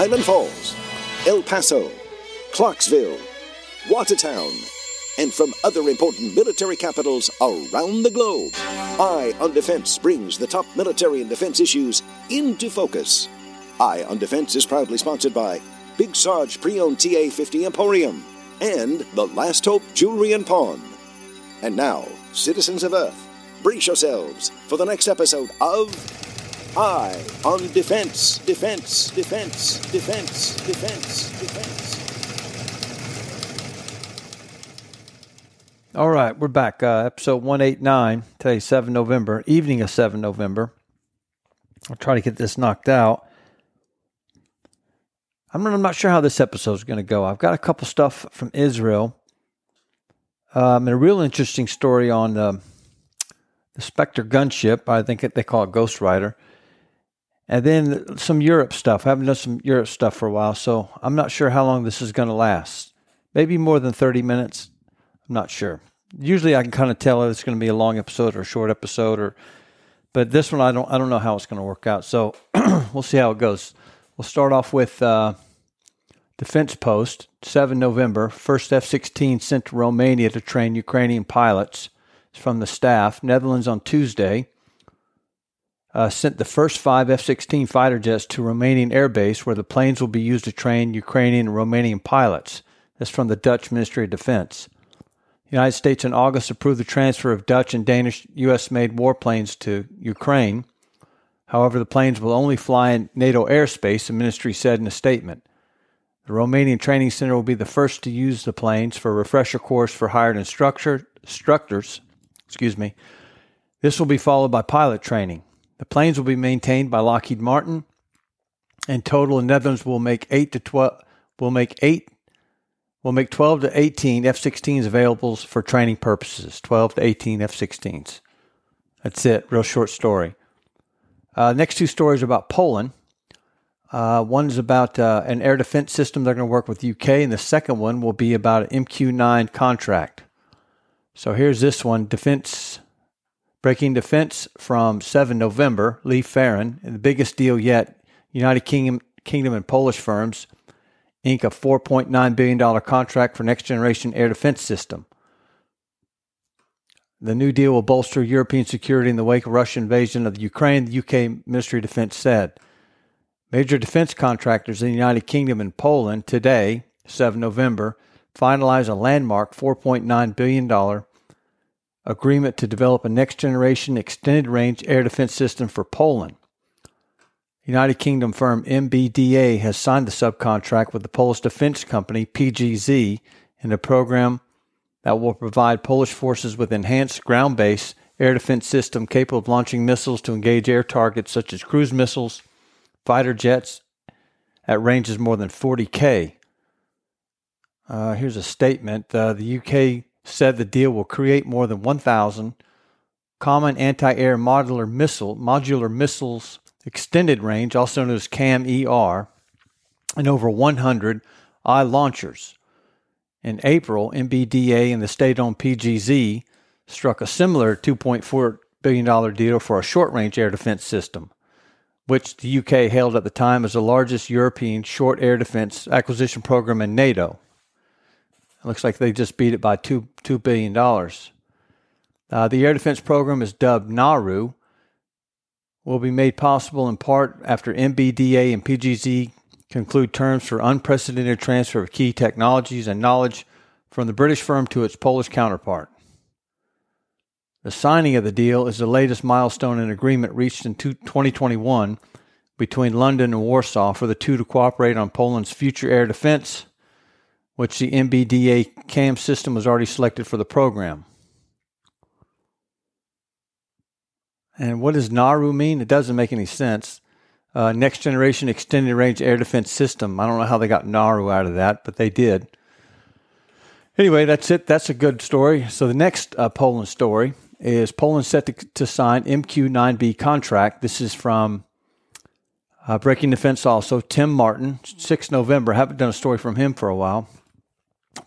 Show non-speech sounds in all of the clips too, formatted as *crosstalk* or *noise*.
Highland Falls, El Paso, Clarksville, Watertown, and from other important military capitals around the globe. Eye on Defense brings the top military and defense issues into focus. Eye on Defense is proudly sponsored by Big Sarge Pre-Owned TA50 Emporium and The Last Hope Jewelry and Pawn. And now, citizens of Earth, brace yourselves for the next episode of Eye on Defense, Defense, Defense, Defense, Defense, Defense. All right, we're back. Uh, episode 189, today, 7 November, evening of 7 November. I'll try to get this knocked out. I'm not, I'm not sure how this episode is going to go. I've got a couple stuff from Israel um, and a real interesting story on um, the Spectre gunship. I think they call it Ghost Rider. And then some Europe stuff. I haven't done some Europe stuff for a while, so I'm not sure how long this is going to last. Maybe more than 30 minutes. I'm not sure. Usually I can kind of tell if it's going to be a long episode or a short episode or but this one I don't I don't know how it's going to work out. So *clears throat* we'll see how it goes. We'll start off with uh, Defense Post, 7 November. First F 16 sent to Romania to train Ukrainian pilots. It's from the staff. Netherlands on Tuesday uh, sent the first five F 16 fighter jets to Romanian Air Base, where the planes will be used to train Ukrainian and Romanian pilots. That's from the Dutch Ministry of Defense. The United States in August approved the transfer of Dutch and Danish U.S. made warplanes to Ukraine. However, the planes will only fly in NATO airspace, the ministry said in a statement. The Romanian Training Center will be the first to use the planes for a refresher course for hired instructor, instructors. Excuse me. This will be followed by pilot training. The planes will be maintained by Lockheed Martin. In total, the Netherlands will make eight to twelve. Will make eight We'll make 12 to 18 F 16s available for training purposes. 12 to 18 F 16s. That's it. Real short story. Uh, next two stories are about Poland. Uh, one is about uh, an air defense system they're going to work with UK, and the second one will be about an MQ9 contract. So here's this one Defense Breaking Defense from 7 November, Lee Ferran, the biggest deal yet United Kingdom, Kingdom and Polish firms ink a $4.9 billion contract for next generation air defense system. The new deal will bolster European security in the wake of Russian invasion of the Ukraine, the UK Ministry of Defense said. Major defense contractors in the United Kingdom and Poland today, 7 November, finalized a landmark $4.9 billion agreement to develop a next generation extended range air defense system for Poland. United Kingdom firm MBDA has signed the subcontract with the Polish defense company PGZ in a program that will provide Polish forces with enhanced ground based air defense system capable of launching missiles to engage air targets such as cruise missiles, fighter jets at ranges more than 40K. Uh, here's a statement. Uh, the UK said the deal will create more than 1,000 common anti-air modular missile modular missiles extended range, also known as CAMM ER, and over 100 I launchers. In April, MBDA and the state owned PGZ struck a similar $2.4 billion deal for a short range air defense system, which the UK hailed at the time as the largest European short air defense acquisition program in NATO. It looks like they just beat it by 2, $2 billion. Uh, the air defense program is dubbed Narew will be made possible in part after MBDA and PGZ conclude terms for unprecedented transfer of key technologies and knowledge from the British firm to its Polish counterpart. The signing of the deal is the latest milestone in agreement reached in 2021 between London and Warsaw for the two to cooperate on Poland's future air defense, which the MBDA CAMM system was already selected for the program. And what does Narew mean? It doesn't make any sense. Uh, next generation extended range air defense system. I don't know how they got Narew out of that, but they did. Anyway, that's it. That's a good story. So the next uh, Poland story is Poland set to, to, sign MQ9B contract. This is from uh, Breaking Defense also. Tim Martin, 6 November. Haven't done a story from him for a while.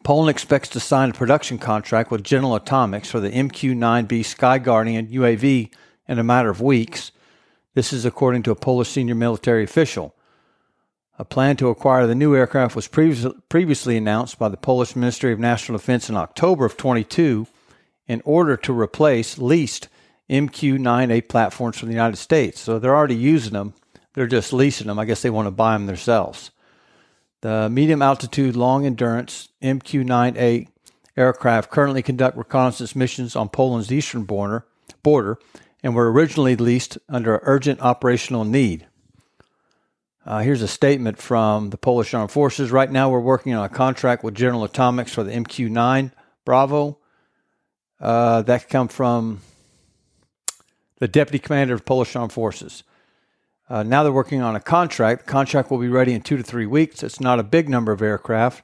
Poland expects to sign a production contract with General Atomics for the MQ9B Sky Guardian UAV in a matter of weeks. This is according to a Polish senior military official. A plan to acquire the new aircraft was previous, previously announced by the Polish Ministry of National Defense in October of 22 in order to replace leased MQ 9A platforms from the United States. So they're already using them, they're just leasing them. I guess they want to buy them themselves. The medium altitude, long endurance MQ 9A aircraft currently conduct reconnaissance missions on Poland's eastern border, border and were originally leased under urgent operational need. Uh, here's a statement from the Polish Armed Forces. Right now, we're working on a contract with General Atomics for the MQ 9 Bravo. Uh, that come from the Deputy Commander of Polish Armed Forces. Uh, now they're working on a contract. The contract will be ready in two to three weeks. It's not a big number of aircraft,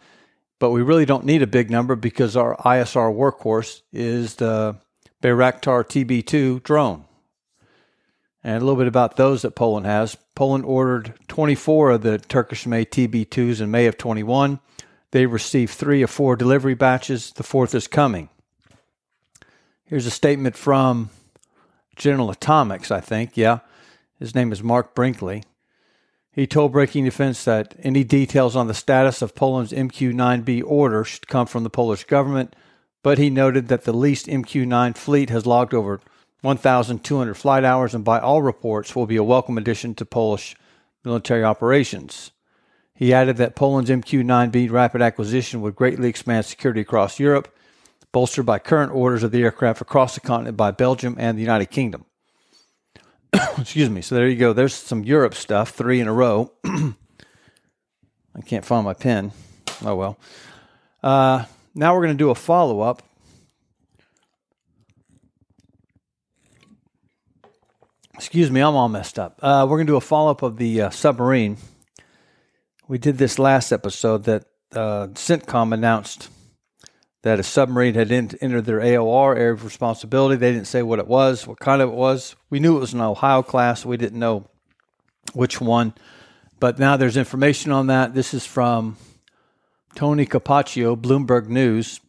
but we really don't need a big number because our ISR workhorse is the Bayraktar TB 2 drone. And a little bit about those that Poland has. Poland ordered 24 of the Turkish made TB 2s in May of 21. They received three of four delivery batches. The fourth is coming. Here's a statement from General Atomics, I think. Yeah. His name is Mark Brinkley. He told Breaking Defense that any details on the status of Poland's MQ 9B order should come from the Polish government, but he noted that the leased MQ 9 fleet has logged over 1,200 flight hours and, by all reports, will be a welcome addition to Polish military operations. He added that Poland's MQ 9B rapid acquisition would greatly expand security across Europe, bolstered by current orders of the aircraft across the continent by Belgium and the United Kingdom. *coughs* Excuse me. So there you go. There's some Europe stuff, three in a row. *coughs* I can't find my pen. Oh well. Uh, now we're going to do a follow up. Excuse me, I'm all messed up. Uh, we're going to do a follow up of the uh, submarine. We did this last episode that uh, CENTCOM announced that a submarine had entered their AOR area of responsibility. They didn't say what it was, what kind of it was. We knew it was an Ohio class. We didn't know which one. But now there's information on that. This is from Tony Capaccio, Bloomberg News.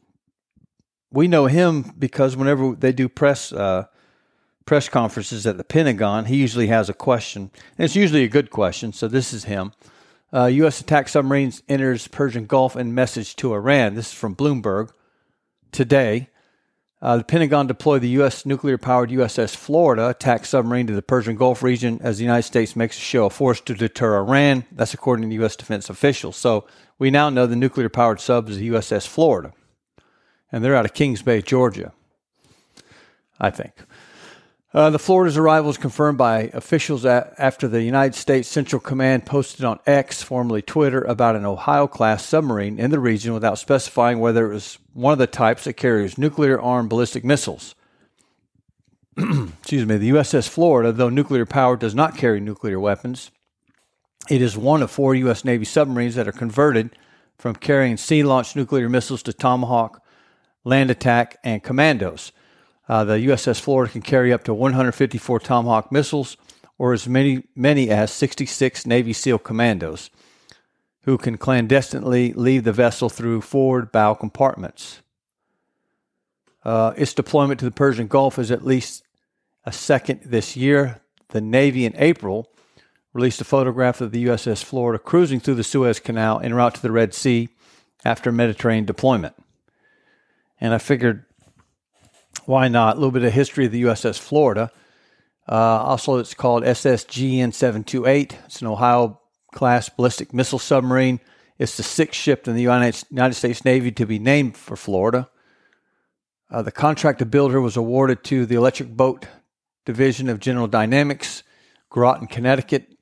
We know him because whenever they do press uh, press conferences at the Pentagon, he usually has a question. And it's usually a good question. So this is him. Uh, U.S. attack submarines enters Persian Gulf and message to Iran. This is from Bloomberg today. Uh, the Pentagon deployed the U.S. nuclear powered USS Florida attack submarine to the Persian Gulf region as the United States makes a show of force to deter Iran. That's according to U.S. defense officials. So we now know the nuclear powered sub is the USS Florida. And they're out of Kings Bay, Georgia, I think. Uh, the Florida's arrival is confirmed by officials at, after the United States Central Command posted on X, formerly Twitter, about an Ohio class submarine in the region without specifying whether it was one of the types that carries nuclear armed ballistic missiles. *clears throat* Excuse me, the USS Florida, though nuclear powered, does not carry nuclear weapons. It is one of four U.S. Navy submarines that are converted from carrying sea launched nuclear missiles to Tomahawk, land attack, and commandos. Uh, the USS Florida can carry up to 154 Tomahawk missiles or as many, many as 66 Navy SEAL commandos who can clandestinely leave the vessel through forward bow compartments. Uh, its deployment to the Persian Gulf is at least a second this year. The Navy in April released a photograph of the USS Florida cruising through the Suez Canal en route to the Red Sea after Mediterranean deployment. And I figured why not? A little bit of history of the USS Florida. Uh, also, it's called SSGN 728. It's an Ohio class ballistic missile submarine. It's the sixth ship in the United States Navy to be named for Florida. Uh, the contract to build her was awarded to the Electric Boat Division of General Dynamics, Groton, Connecticut,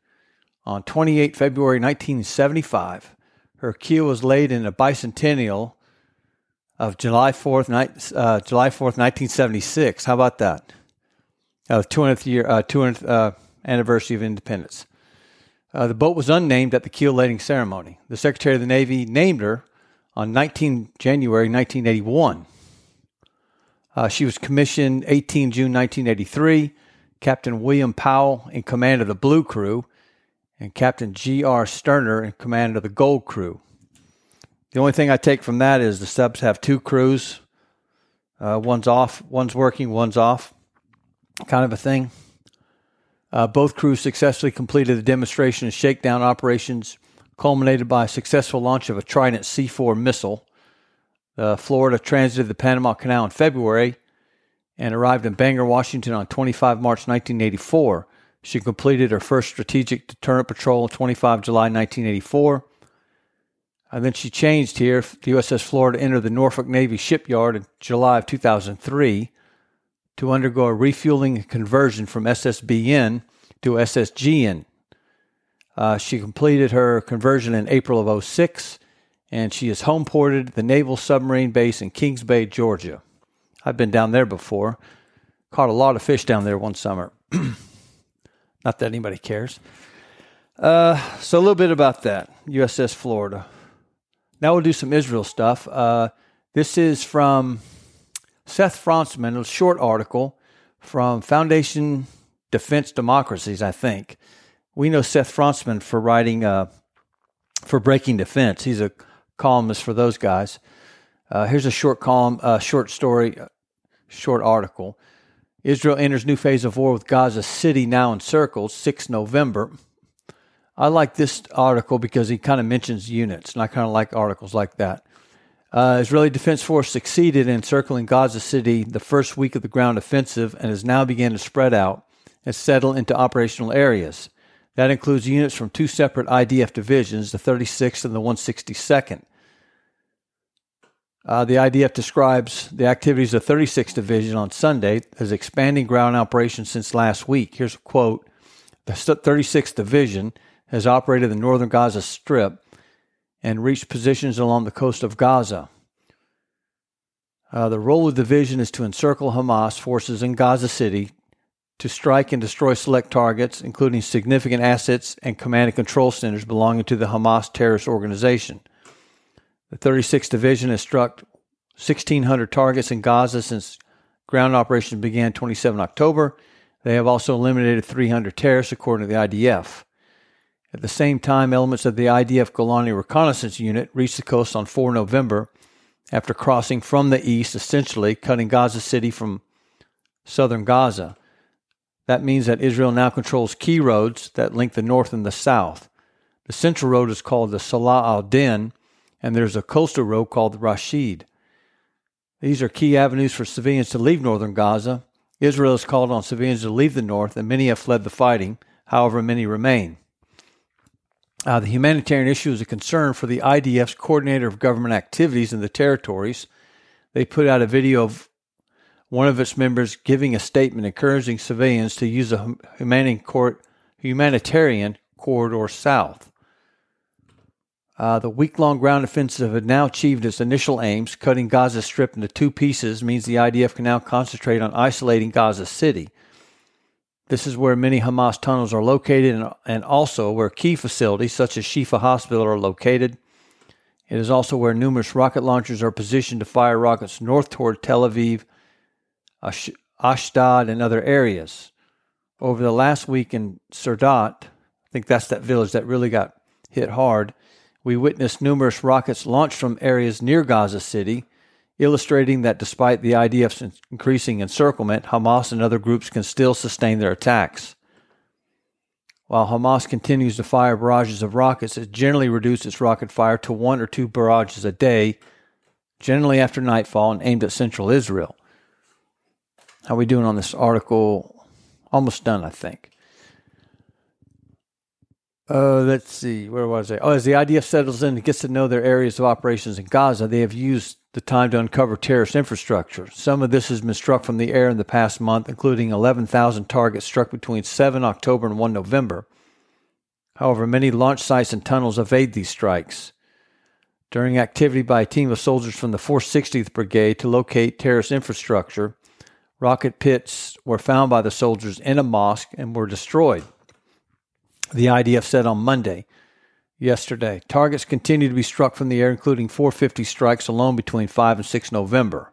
on 28 February 1975. Her keel was laid in a bicentennial of July 4th, uh, July 4th, 1976. How about that? Uh, 200th year, uh, 200th uh, anniversary of independence. Uh, the boat was unnamed at the keel laying ceremony. The Secretary of the Navy named her on 19 January 1981. Uh, she was commissioned 18 June 1983. Captain William Powell in command of the Blue Crew, and Captain G.R. Sterner in command of the Gold Crew. The only thing I take from that is the subs have two crews. Uh, one's off, one's working, one's off, kind of a thing. Uh, both crews successfully completed the demonstration and shakedown operations culminated by a successful launch of a Trident C4 missile. Uh, Florida transited the Panama Canal in February and arrived in Bangor, Washington on 25 March 1984. She completed her first strategic deterrent patrol on 25 July 1984. And then she changed here. The USS Florida entered the Norfolk Navy shipyard in July of 2003 to undergo a refueling conversion from SSBN to SSGN. Uh, she completed her conversion in April of 06, and she is homeported at the Naval Submarine Base in Kings Bay, Georgia. I've been down there before. Caught a lot of fish down there one summer. *clears throat* Not that anybody cares. Uh, so, a little bit about that USS Florida. Now we'll do some Israel stuff. Uh, this is from Seth Frantzman, a short article from Foundation Defense Democracies, I think. We know Seth Frantzman for writing uh, for Breaking Defense. He's a columnist for those guys. Uh, here's a short column, uh, short story, short article. Israel enters new phase of war with Gaza City now encircled, 6 November. I like this article because he kind of mentions units, and I kind of like articles like that. Uh, Israeli Defense Force succeeded in encircling Gaza City the first week of the ground offensive and has now begun to spread out and settle into operational areas. That includes units from two separate IDF divisions, the 36th and the 162nd. Uh, the IDF describes the activities of the 36th Division on Sunday as expanding ground operations since last week. Here's a quote The 36th Division has operated the northern Gaza Strip and reached positions along the coast of Gaza. Uh, the role of the division is to encircle Hamas forces in Gaza City to strike and destroy select targets, including significant assets and command and control centers belonging to the Hamas terrorist organization. The 36th Division has struck 1,600 targets in Gaza since ground operations began 27 October. They have also eliminated 300 terrorists, according to the IDF. At the same time, elements of the IDF Golani Reconnaissance Unit reached the coast on 4 November after crossing from the east, essentially cutting Gaza City from southern Gaza. That means that Israel now controls key roads that link the north and the south. The central road is called the Salah al Din, and there's a coastal road called the Rashid. These are key avenues for civilians to leave northern Gaza. Israel has called on civilians to leave the north, and many have fled the fighting. However, many remain. Uh, the humanitarian issue is a concern for the IDF's coordinator of government activities in the territories. They put out a video of one of its members giving a statement encouraging civilians to use a humanitarian corridor south. Uh, the week long ground offensive had now achieved its initial aims. Cutting Gaza Strip into two pieces means the IDF can now concentrate on isolating Gaza City. This is where many Hamas tunnels are located and, also where key facilities such as Shifa Hospital are located. It is also where numerous rocket launchers are positioned to fire rockets north toward Tel Aviv, Ashdod, and other areas. Over the last week in Sderot, I think that's that village that really got hit hard, we witnessed numerous rockets launched from areas near Gaza City illustrating that despite the IDF's increasing encirclement, Hamas and other groups can still sustain their attacks. While Hamas continues to fire barrages of rockets, it generally reduces its rocket fire to one or two barrages a day, generally after nightfall and aimed at central Israel. How are we doing on this article? Almost done, I think. Uh, let's see, where was I? Oh, as the IDF settles in and gets to know their areas of operations in Gaza, they have used the time to uncover terrorist infrastructure. Some of this has been struck from the air in the past month, including 11,000 targets struck between 7 October and 1 November. However, many launch sites and tunnels evade these strikes. During activity by a team of soldiers from the 460th Brigade to locate terrorist infrastructure, rocket pits were found by the soldiers in a mosque and were destroyed. The IDF said on Monday yesterday. Targets continue to be struck from the air, including 450 strikes alone between 5 and 6 November.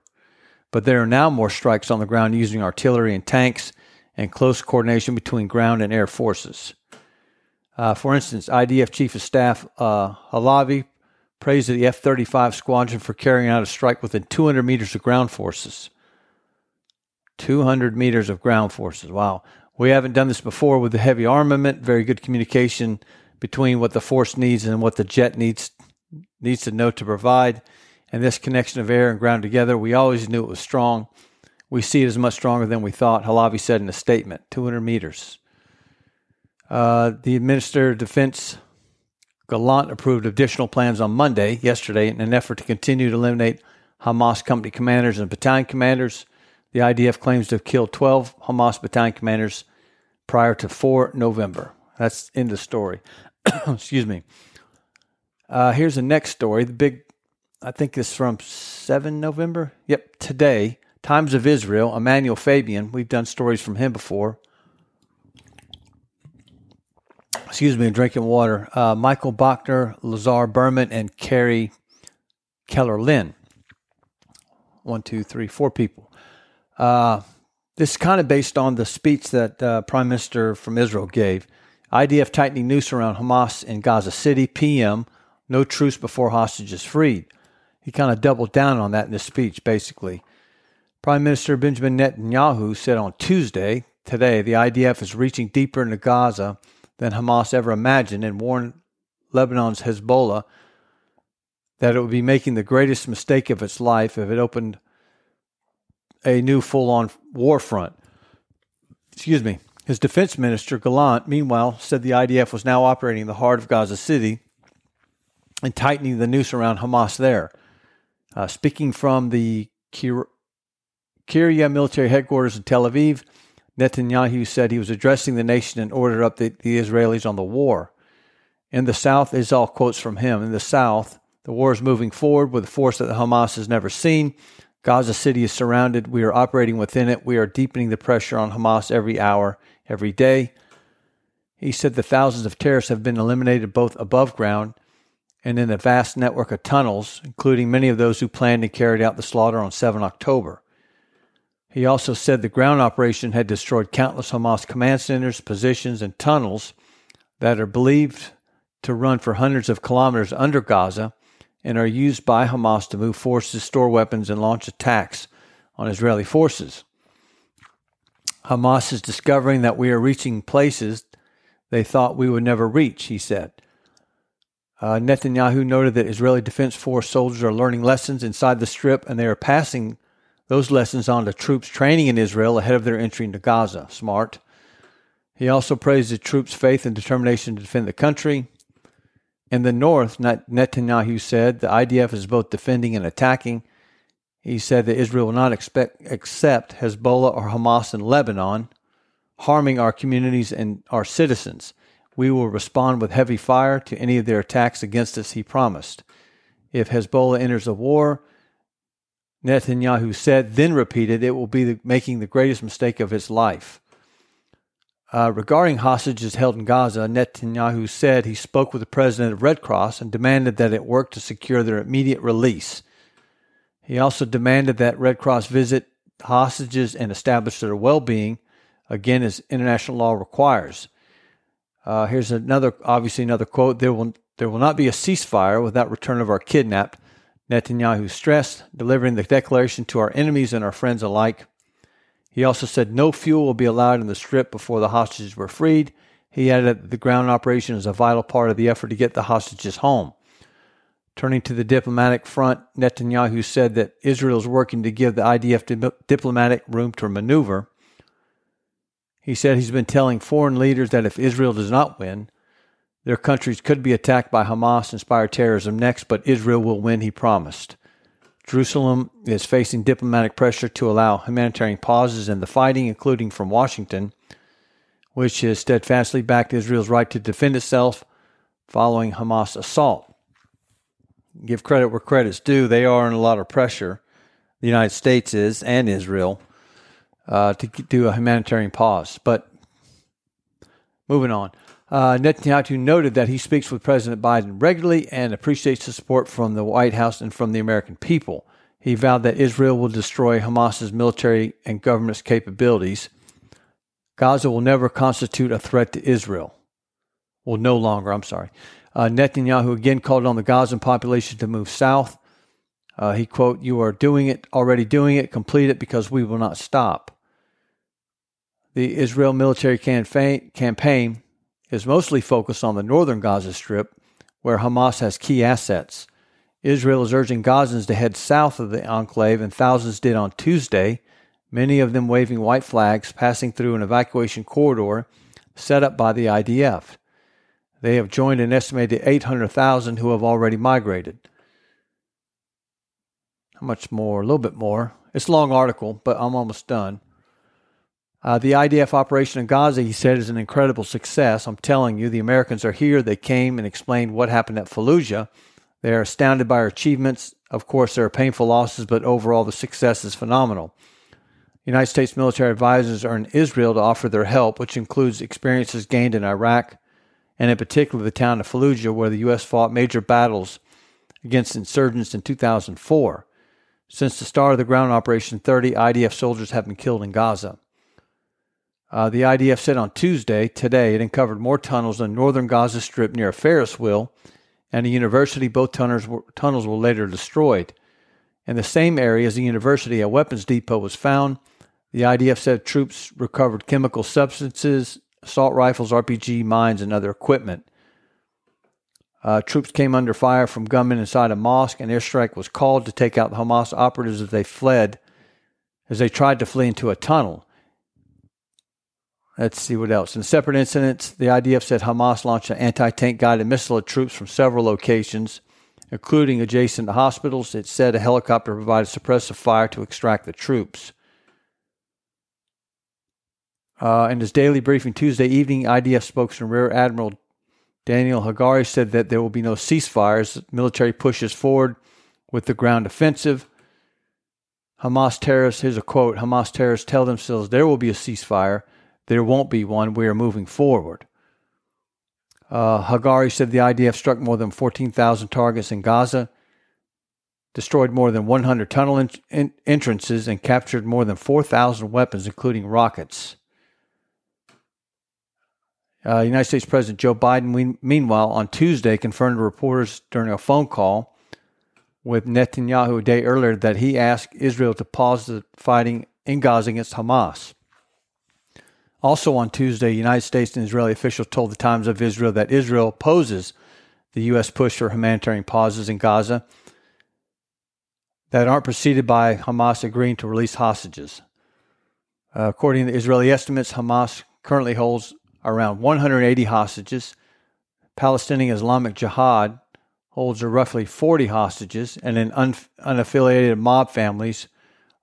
But there are now more strikes on the ground using artillery and tanks and close coordination between ground and air forces. Uh, for instance, IDF Chief of Staff uh, Halevi praised the F 35 squadron for carrying out a strike within 200 meters of ground forces. 200 meters of ground forces. Wow. We haven't done this before with the heavy armament, very good communication between what the force needs and what the jet needs needs to know to provide. And this connection of air and ground together, we always knew it was strong. We see it as much stronger than we thought, Halevi said in a statement 200 meters. Uh, the Minister of Defense Gallant approved additional plans on Monday, yesterday, in an effort to continue to eliminate Hamas company commanders and battalion commanders. The IDF claims to have killed 12 Hamas battalion commanders prior to 4 November. That's in the story. *coughs* Excuse me. Uh, here's the next story. The big, I think is from 7 November. Yep, today. Times of Israel, Emanuel Fabian. We've done stories from him before excuse me, drinking water. Uh, Michael Bachner, Lazar Berman, and Carrie Keller Lynn. One, two, three, four people. Uh, this is kind of based on the speech that uh, Prime Minister from Israel gave. IDF tightening noose around Hamas in Gaza City, PM, no truce before hostages freed. He kind of doubled down on that in his speech, basically. Prime Minister Benjamin Netanyahu said on Tuesday, today, the IDF is reaching deeper into Gaza than Hamas ever imagined and warned Lebanon's Hezbollah that it would be making the greatest mistake of its life if it opened a new full on war front. Excuse me. His defense minister, Gallant, meanwhile, said the IDF was now operating in the heart of Gaza City and tightening the noose around Hamas there. Uh, speaking from the Kiryat military headquarters in Tel Aviv, Netanyahu said he was addressing the nation and ordered up the, the Israelis on the war. In the South, is all quotes from him. In the South, the war is moving forward with a force that Hamas has never seen. Gaza City is surrounded. We are operating within it. We are deepening the pressure on Hamas every hour, every day. He said the thousands of terrorists have been eliminated both above ground and in a vast network of tunnels, including many of those who planned and carried out the slaughter on 7 October. He also said the ground operation had destroyed countless Hamas command centers, positions, and tunnels that are believed to run for hundreds of kilometers under Gaza and are used by Hamas to move forces, store weapons, and launch attacks on Israeli forces. Hamas is discovering that we are reaching places they thought we would never reach, he said. Uh, Netanyahu noted that Israeli Defense Force soldiers are learning lessons inside the strip and they are passing those lessons on to troops training in Israel ahead of their entry into Gaza. Smart. He also praised the troops' faith and determination to defend the country. In the north, Netanyahu said the IDF is both defending and attacking. He said that Israel will not expect, accept Hezbollah or Hamas in Lebanon, harming our communities and our citizens. We will respond with heavy fire to any of their attacks against us, he promised. If Hezbollah enters a war, Netanyahu said, then repeated, it will be the, making the greatest mistake of his life. Uh, regarding hostages held in Gaza, Netanyahu said he spoke with the president of Red Cross and demanded that it work to secure their immediate release. He also demanded that Red Cross visit hostages and establish their well being, again, as international law requires. Uh, here's another, obviously, another quote there will, there will not be a ceasefire without return of our kidnapped. Netanyahu stressed, delivering the declaration to our enemies and our friends alike. He also said no fuel will be allowed in the strip before the hostages were freed. He added that the ground operation is a vital part of the effort to get the hostages home. Turning to the diplomatic front, Netanyahu said that Israel is working to give the IDF di- diplomatic room to maneuver. He said he's been telling foreign leaders that if Israel does not win, their countries could be attacked by Hamas inspired terrorism next, but Israel will win, he promised. Jerusalem is facing diplomatic pressure to allow humanitarian pauses in the fighting, including from Washington, which has steadfastly backed Israel's right to defend itself following Hamas assault. Give credit where credit's due. They are in a lot of pressure. The United States is, and Israel, uh, to do a humanitarian pause. But moving on. Uh, Netanyahu noted that he speaks with President Biden regularly and appreciates the support from the White House and from the American people. He vowed that Israel will destroy Hamas's military and government's capabilities. Gaza will never constitute a threat to Israel. Well, no longer, I'm sorry. Uh, Netanyahu again called on the Gazan population to move south. Uh, he quote, "You are doing it, already doing it. Complete it, because we will not stop." The Israel military campaign, campaign is mostly focused on the northern Gaza Strip, where Hamas has key assets. Israel is urging Gazans to head south of the enclave, and thousands did on Tuesday, many of them waving white flags, passing through an evacuation corridor set up by the IDF. They have joined an estimated 800,000 who have already migrated. How much more? A little bit more. It's a long article, but I'm almost done. Uh, the IDF operation in Gaza, he said, is an incredible success. I'm telling you, the Americans are here. They came and explained what happened at Fallujah. They are astounded by our achievements. Of course, there are painful losses, but overall, the success is phenomenal. United States military advisors are in Israel to offer their help, which includes experiences gained in Iraq, and in particular the town of Fallujah, where the U.S. fought major battles against insurgents in 2004. Since the start of the ground operation, 30 IDF soldiers have been killed in Gaza. Uh, the IDF said on Tuesday, today, it uncovered more tunnels in northern Gaza Strip near a Ferris wheel and a university. Both tunnels were, tunnels were later destroyed. In the same area as the university, a weapons depot was found. The IDF said troops recovered chemical substances, assault rifles, RPG, mines, and other equipment. Uh, troops came under fire from gunmen inside a mosque, and airstrike was called to take out the Hamas operatives as they fled, as they tried to flee into a tunnel. Let's see what else. In separate incidents, the IDF said Hamas launched an anti tank guided missile at troops from several locations, including adjacent hospitals. It said a helicopter provided suppressive fire to extract the troops. Uh, in his daily briefing Tuesday evening, IDF spokesman Rear Admiral Daniel Hagari said that there will be no ceasefires. Military pushes forward with the ground offensive. Hamas terrorists, here's a quote Hamas terrorists tell themselves there will be a ceasefire. There won't be one. We are moving forward. Uh, Hagari said the IDF struck more than 14,000 targets in Gaza, destroyed more than 100 tunnel in- in- entrances, and captured more than 4,000 weapons, including rockets. Uh, United States President Joe Biden, we, meanwhile, on Tuesday, confirmed to reporters during a phone call with Netanyahu a day earlier that he asked Israel to pause the fighting in Gaza against Hamas. Also on Tuesday, United States and Israeli officials told the Times of Israel that Israel opposes the U.S. push for humanitarian pauses in Gaza that aren't preceded by Hamas agreeing to release hostages. Uh, according to Israeli estimates, Hamas currently holds around 180 hostages. Palestinian Islamic Jihad holds roughly 40 hostages, and in un- unaffiliated mob families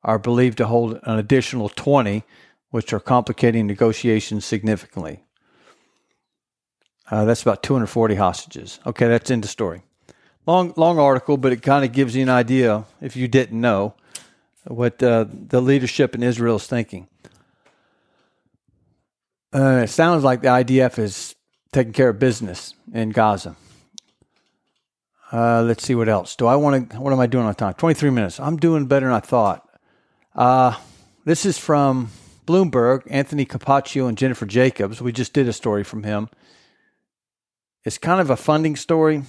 are believed to hold an additional 20, which are complicating negotiations significantly. Uh, that's about 240 hostages. Okay, that's in the story. Long, long article, but it kind of gives you an idea, if you didn't know, what uh, the leadership in Israel is thinking. Uh, it sounds like the IDF is taking care of business in Gaza. Uh, let's see what else. Do I want to? What am I doing on time? Twenty three minutes. I'm doing better than I thought. Uh, this is from Bloomberg. Anthony Capaccio and Jennifer Jacobs. We just did a story from him. It's kind of a funding story.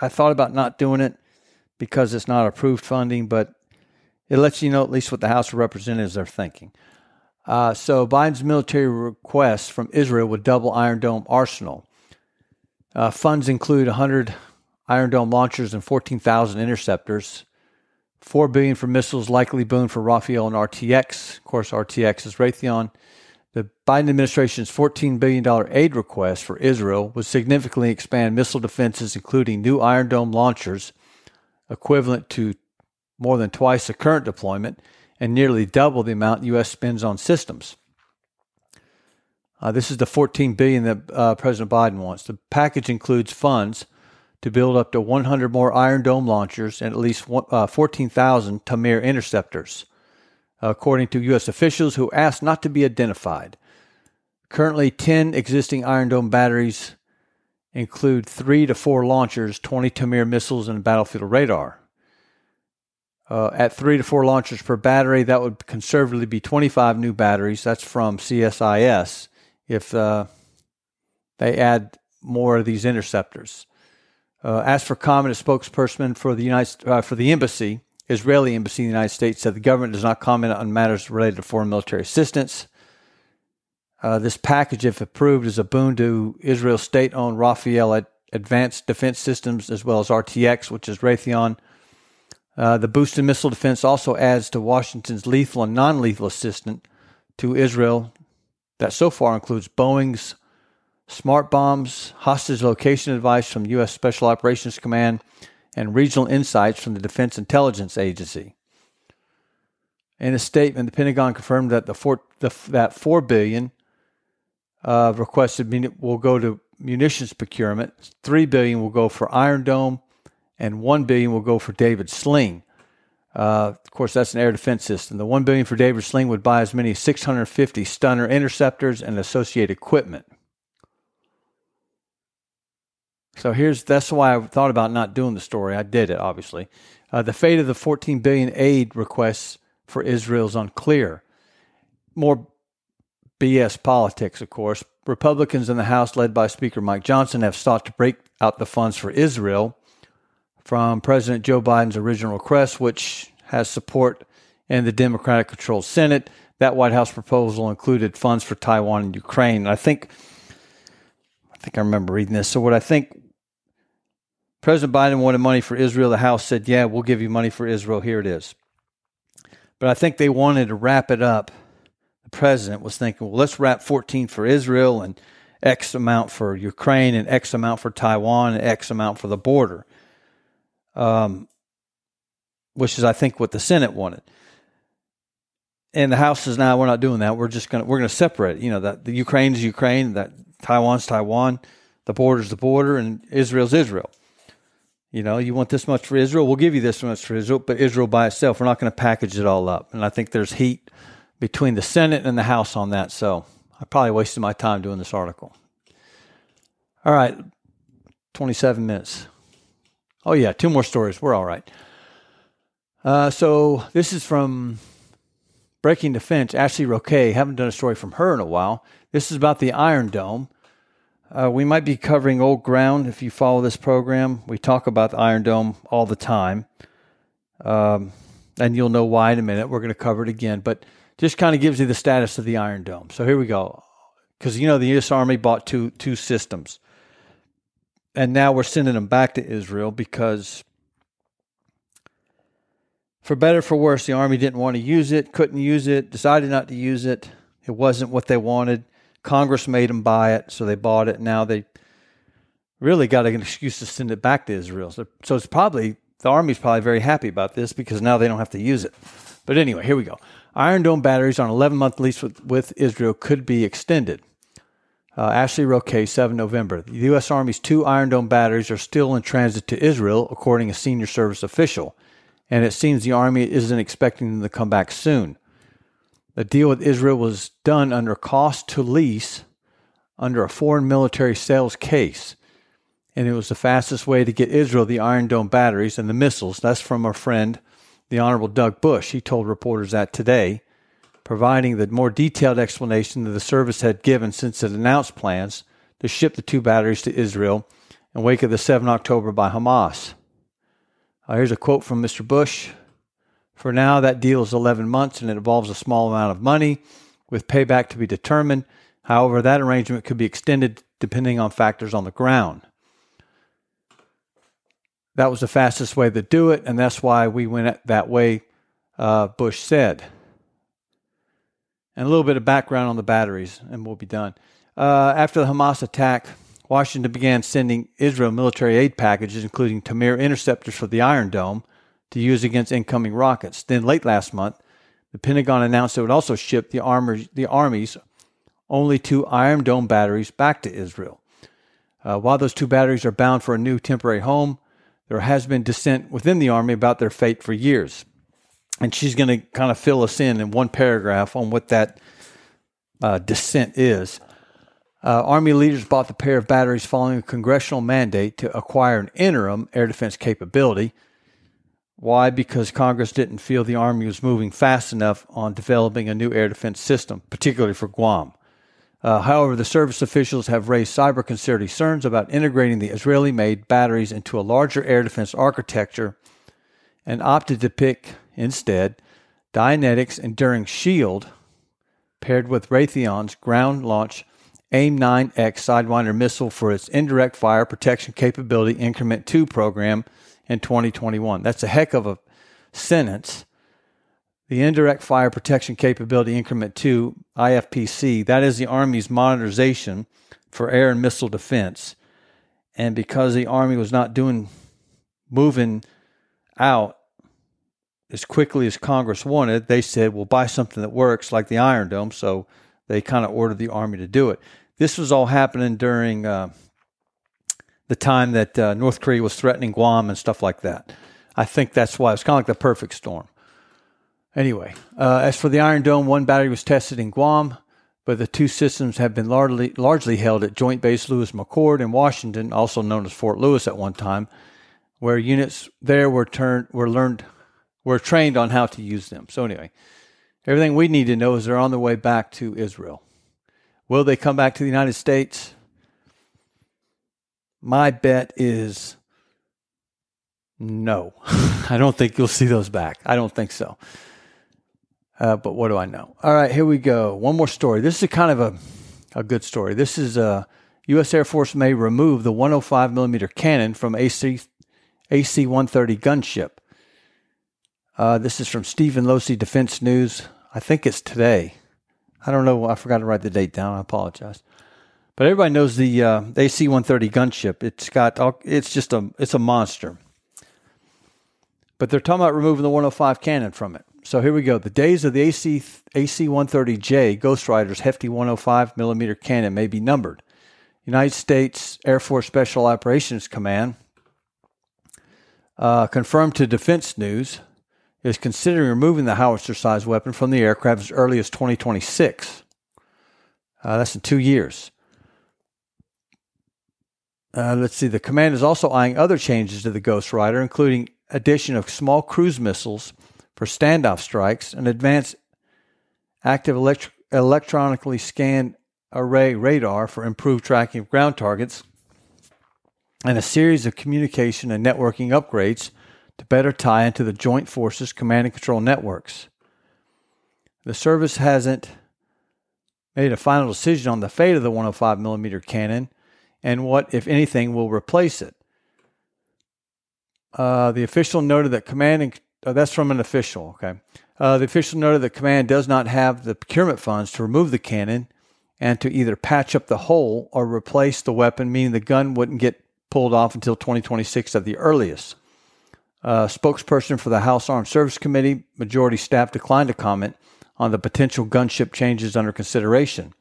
I thought about not doing it because it's not approved funding, but it lets you know at least what the House of Representatives are thinking. Uh, so Biden's military request from Israel would double Iron Dome arsenal. Uh, funds include 100 Iron Dome launchers and 14,000 interceptors. Four billion for missiles, likely boon for Rafael and RTX. Of course, RTX is Raytheon. The Biden administration's $14 billion aid request for Israel would significantly expand missile defenses, including new Iron Dome launchers, equivalent to more than twice the current deployment, and nearly double the amount U.S. spends on systems. Uh, this is the 14 billion that uh, President Biden wants. The package includes funds to build up to 100 more Iron Dome launchers and at least uh, 14,000 Tamir interceptors, according to U.S. officials who asked not to be identified. Currently, 10 existing Iron Dome batteries include three to four launchers, 20 Tamir missiles, and battlefield radar. Uh, at three to four launchers per battery, that would conservatively be 25 new batteries. That's from CSIS. If uh, they add more of these interceptors. Uh, as for comment, a spokesperson for the United uh, for the embassy, Israeli embassy in the United States, said the government does not comment on matters related to foreign military assistance. Uh, this package, if approved, is a boon to Israel's state owned Rafael Advanced Defense Systems as well as RTX, which is Raytheon. Uh, the boosted missile defense also adds to Washington's lethal and non lethal assistance to Israel, that so far includes Boeing's smart bombs, hostage location advice from U.S. Special Operations Command, and regional insights from the Defense Intelligence Agency. In a statement, the Pentagon confirmed that the four, the, that four billion uh, requested will go to munitions procurement, three billion will go for Iron Dome, and one billion will go for David Sling. Uh, of course, that's an air defense system. The one billion for David Sling would buy as many as 650 stunner interceptors and associated equipment. So here's that's why I thought about not doing the story. I did it, obviously. Uh, the fate of the 14 billion aid requests for Israel is unclear. More BS politics, of course. Republicans in the House, led by Speaker Mike Johnson, have sought to break out the funds for Israel from President Joe Biden's original request, which has support in the Democratic controlled Senate. That White House proposal included funds for Taiwan and Ukraine. I think I think I remember reading this. So what I think President Biden wanted money for Israel. The House said, Yeah, we'll give you money for Israel. Here it is. But I think they wanted to wrap it up. The president was thinking, Well, let's wrap 14 for Israel and X amount for Ukraine and X amount for Taiwan and X amount for the border, um, which is, I think, what the Senate wanted. And the House says, "Now we're not doing that. We're just to we're to separate. It. You know that the Ukraine's Ukraine, that Taiwan's Taiwan, the border's the border, and Israel's Israel." You know, you want this much for Israel? We'll give you this much for Israel, but Israel by itself, we're not going to package it all up. And I think there's heat between the Senate and the House on that. So I probably wasted my time doing this article. All right, 27 minutes. Oh, yeah, two more stories. We're all right. Uh, so this is from Breaking Defense, Ashley Roque. Haven't done a story from her in a while. This is about the Iron Dome. Uh, we might be covering old ground if you follow this program. We talk about the Iron Dome all the time. Um, and you'll know why in a minute. We're going to cover it again, but just kind of gives you the status of the Iron Dome. So here we go. Because, you know, the U.S. Army bought two, two systems. And now we're sending them back to Israel because, for better for worse, the Army didn't want to use it, couldn't use it, decided not to use it. It wasn't what they wanted. Congress made them buy it, so they bought it. Now they really got an excuse to send it back to Israel. So, so it's probably the Army's probably very happy about this because now they don't have to use it. But anyway, here we go. Iron Dome batteries on 11 month lease with, with Israel could be extended. Uh, Ashley Roque, 7 November. The U.S. Army's two Iron Dome batteries are still in transit to Israel, according to a senior service official, and it seems the Army isn't expecting them to come back soon. The deal with Israel was done under cost to lease under a foreign military sales case. And it was the fastest way to get Israel the Iron Dome batteries and the missiles. That's from our friend, the Honorable Doug Bush. He told reporters that today, providing the more detailed explanation that the service had given since it announced plans to ship the two batteries to Israel in wake of the 7 October by Hamas. Uh, here's a quote from Mr. Bush for now, that deal is 11 months and it involves a small amount of money with payback to be determined. However, that arrangement could be extended depending on factors on the ground. That was the fastest way to do it, and that's why we went that way, uh, Bush said. And a little bit of background on the batteries, and we'll be done. Uh, after the Hamas attack, Washington began sending Israel military aid packages, including Tamir interceptors for the Iron Dome, to use against incoming rockets. Then, late last month, the Pentagon announced it would also ship the, armor, the Army's only two Iron Dome batteries back to Israel. Uh, while those two batteries are bound for a new temporary home, there has been dissent within the Army about their fate for years. And she's going to kind of fill us in in one paragraph on what that uh, dissent is. Uh, Army leaders bought the pair of batteries following a congressional mandate to acquire an interim air defense capability why? Because Congress didn't feel the Army was moving fast enough on developing a new air defense system, particularly for Guam. Uh, however, the service officials have raised cyber concerns about integrating the Israeli made batteries into a larger air defense architecture and opted to pick instead Dynetics Enduring Shield, paired with Raytheon's ground launch AIM 9X Sidewinder missile for its indirect fire protection capability Increment 2 program in 2021. That's a heck of a sentence. The Indirect Fire Protection Capability Increment 2, IFPC, that is the Army's modernization for air and missile defense. And because the Army was not doing, moving out as quickly as Congress wanted, they said, we'll buy something that works like the Iron Dome. So they kind of ordered the Army to do it. This was all happening during uh, the time that uh, North Korea was threatening Guam and stuff like that. I think that's why it's kind of like the perfect storm. Anyway, uh, as for the Iron Dome, one battery was tested in Guam, but the two systems have been largely, largely held at Joint Base Lewis McChord in Washington, also known as Fort Lewis at one time, where units there were turned were learned were trained on how to use them. So anyway, everything we need to know is they're on their way back to Israel. Will they come back to the United States? My bet is no. *laughs* I don't think you'll see those back. I don't think so. Uh, but what do I know? All right, here we go. One more story. This is kind of a, a good story. This is a uh, U.S. Air Force may remove the 105 millimeter cannon from AC AC 130 gunship. Uh, this is from Stephen Losey Defense News. I think it's today. I don't know. I forgot to write the date down. I apologize. But everybody knows the, uh, AC-130 gunship. It's got it's just a it's a monster. But they're talking about removing the 105 cannon from it. So here we go. The days of the AC AC-130J Ghost Rider's hefty 105 millimeter cannon may be numbered. United States Air Force Special Operations Command uh, confirmed to Defense News is considering removing the howitzer sized weapon from the aircraft as early as 2026. Uh, that's in two years. Uh, let's see. The command is also eyeing other changes to the Ghost Rider, including addition of small cruise missiles for standoff strikes, an advanced active elect- electronically scanned array radar for improved tracking of ground targets, and a series of communication and networking upgrades to better tie into the Joint Forces command and control networks. The service hasn't made a final decision on the fate of the 105 millimeter cannon and what, if anything, will replace it. Uh, the official noted that command and oh, that's from an official. Okay, uh, the official noted that command does not have the procurement funds to remove the cannon and to either patch up the hole or replace the weapon, meaning the gun wouldn't get pulled off until 2026 at the earliest. Uh, spokesperson for the House Armed Service Committee, majority staff declined to comment on the potential gunship changes under consideration.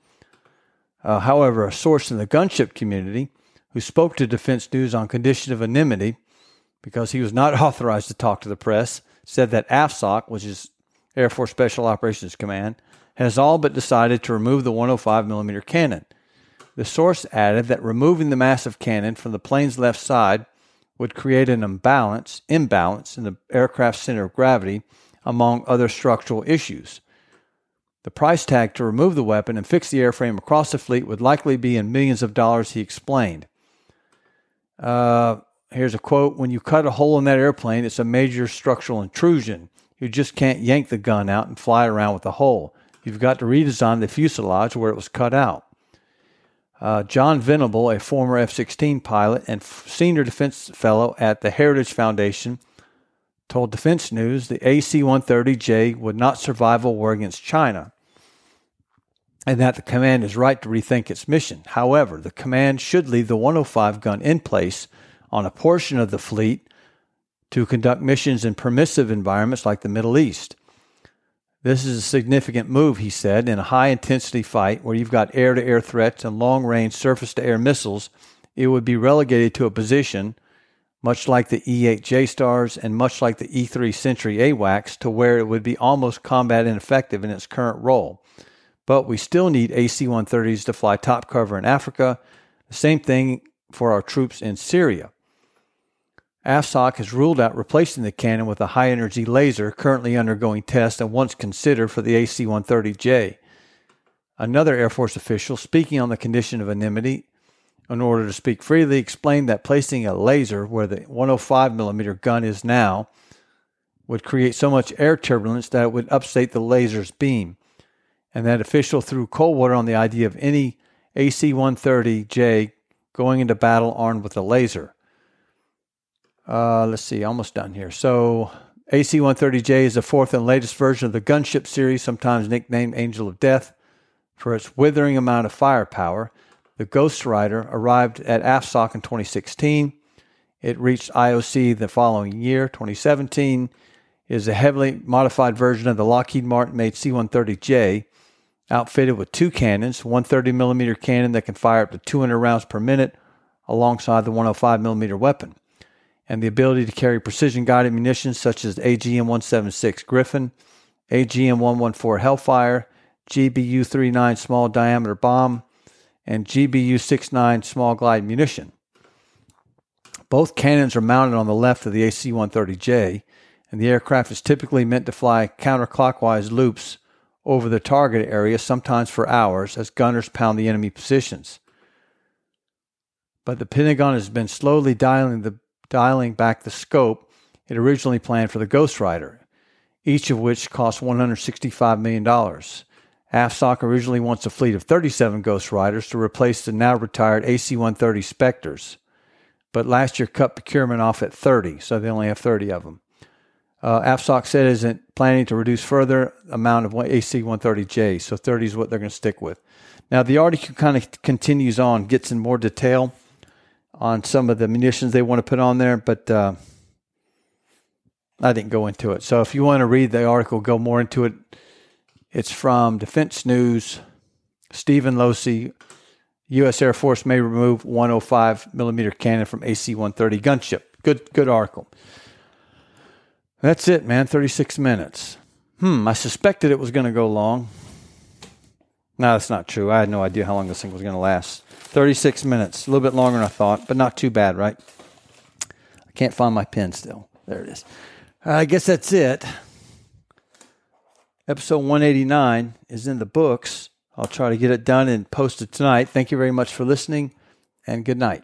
Uh, however, a source in the gunship community who spoke to Defense News on condition of anonymity, because he was not *laughs* authorized to talk to the press, said that AFSOC, which is Air Force Special Operations Command, has all but decided to remove the 105 millimeter cannon. The source added that removing the massive cannon from the plane's left side would create an imbalance, imbalance in the aircraft's center of gravity, among other structural issues. The price tag to remove the weapon and fix the airframe across the fleet would likely be in millions of dollars, he explained. Uh, here's a quote When you cut a hole in that airplane, it's a major structural intrusion. You just can't yank the gun out and fly around with the hole. You've got to redesign the fuselage where it was cut out. Uh, John Venable, a former F 16 pilot and f- senior defense fellow at the Heritage Foundation, told Defense News the AC 130J would not survive a war against China and that the command is right to rethink its mission. However, the command should leave the 105 gun in place on a portion of the fleet to conduct missions in permissive environments like the Middle East. This is a significant move, he said, in a high intensity fight where you've got air to air threats and long range surface to air missiles. It would be relegated to a position, much like the E 8 J Stars and much like the E 3 Sentry AWACS, to where it would be almost combat ineffective in its current role. But we still need AC 130s to fly top cover in Africa. The same thing for our troops in Syria. AFSOC has ruled out replacing the cannon with a high energy laser currently undergoing tests and once considered for the AC 130J. Another Air Force official, speaking on the condition of anonymity in order to speak freely, explained that placing a laser where the 105 millimeter gun is now would create so much air turbulence that it would upstate the laser's beam. and that official threw cold water on the idea of any AC 130J going into battle armed with a laser. Uh, let's see, almost done here. So, AC 130J is the fourth and latest version of the gunship series, sometimes nicknamed Angel of Death, for its withering amount of firepower. The Ghost Rider arrived at AFSOC in 2016. It reached IOC the following year, 2017. It is a heavily modified version of the Lockheed Martin made C 130J, outfitted with two cannons, one 30 millimeter cannon that can fire up to 200 rounds per minute, alongside the 105 millimeter weapon, and the ability to carry precision guided munitions such as AGM 176 Griffin, AGM 114 Hellfire, GBU 39 small diameter bomb, and GBU 69 small glide munition. Both cannons are mounted on the left of the AC 130J, and the aircraft is typically meant to fly counterclockwise loops over the target area, sometimes for hours, as gunners pound the enemy positions. But the Pentagon has been slowly dialing, the, dialing back the scope it originally planned for the Ghost Rider, each of which cost $165 million. AFSOC originally wants a fleet of 37 Ghost Riders to replace the now retired AC 130 Spectres, but last year cut procurement off at 30, so they only have 30 of them. Uh, AFSOC said isn't planning to reduce further amount of AC 130J, so 30 is what they're going to stick with. Now, the article kind of continues on, gets in more detail on some of the munitions they want to put on there, but uh, I didn't go into it. So if you want to read the article, go more into it. It's from Defense News. Stephen Losey, U.S. Air Force may remove 105 millimeter cannon from AC 130 gunship. Good, good article. That's it, man. 36 minutes. Hmm, I suspected it was going to go long. No, that's not true. I had no idea how long this thing was going to last. 36 minutes. A little bit longer than I thought, but not too bad, right? I can't find my pen still. There it is. I guess that's it. Episode 189 is in the books. I'll try to get it done and post it tonight. Thank you very much for listening, and good night.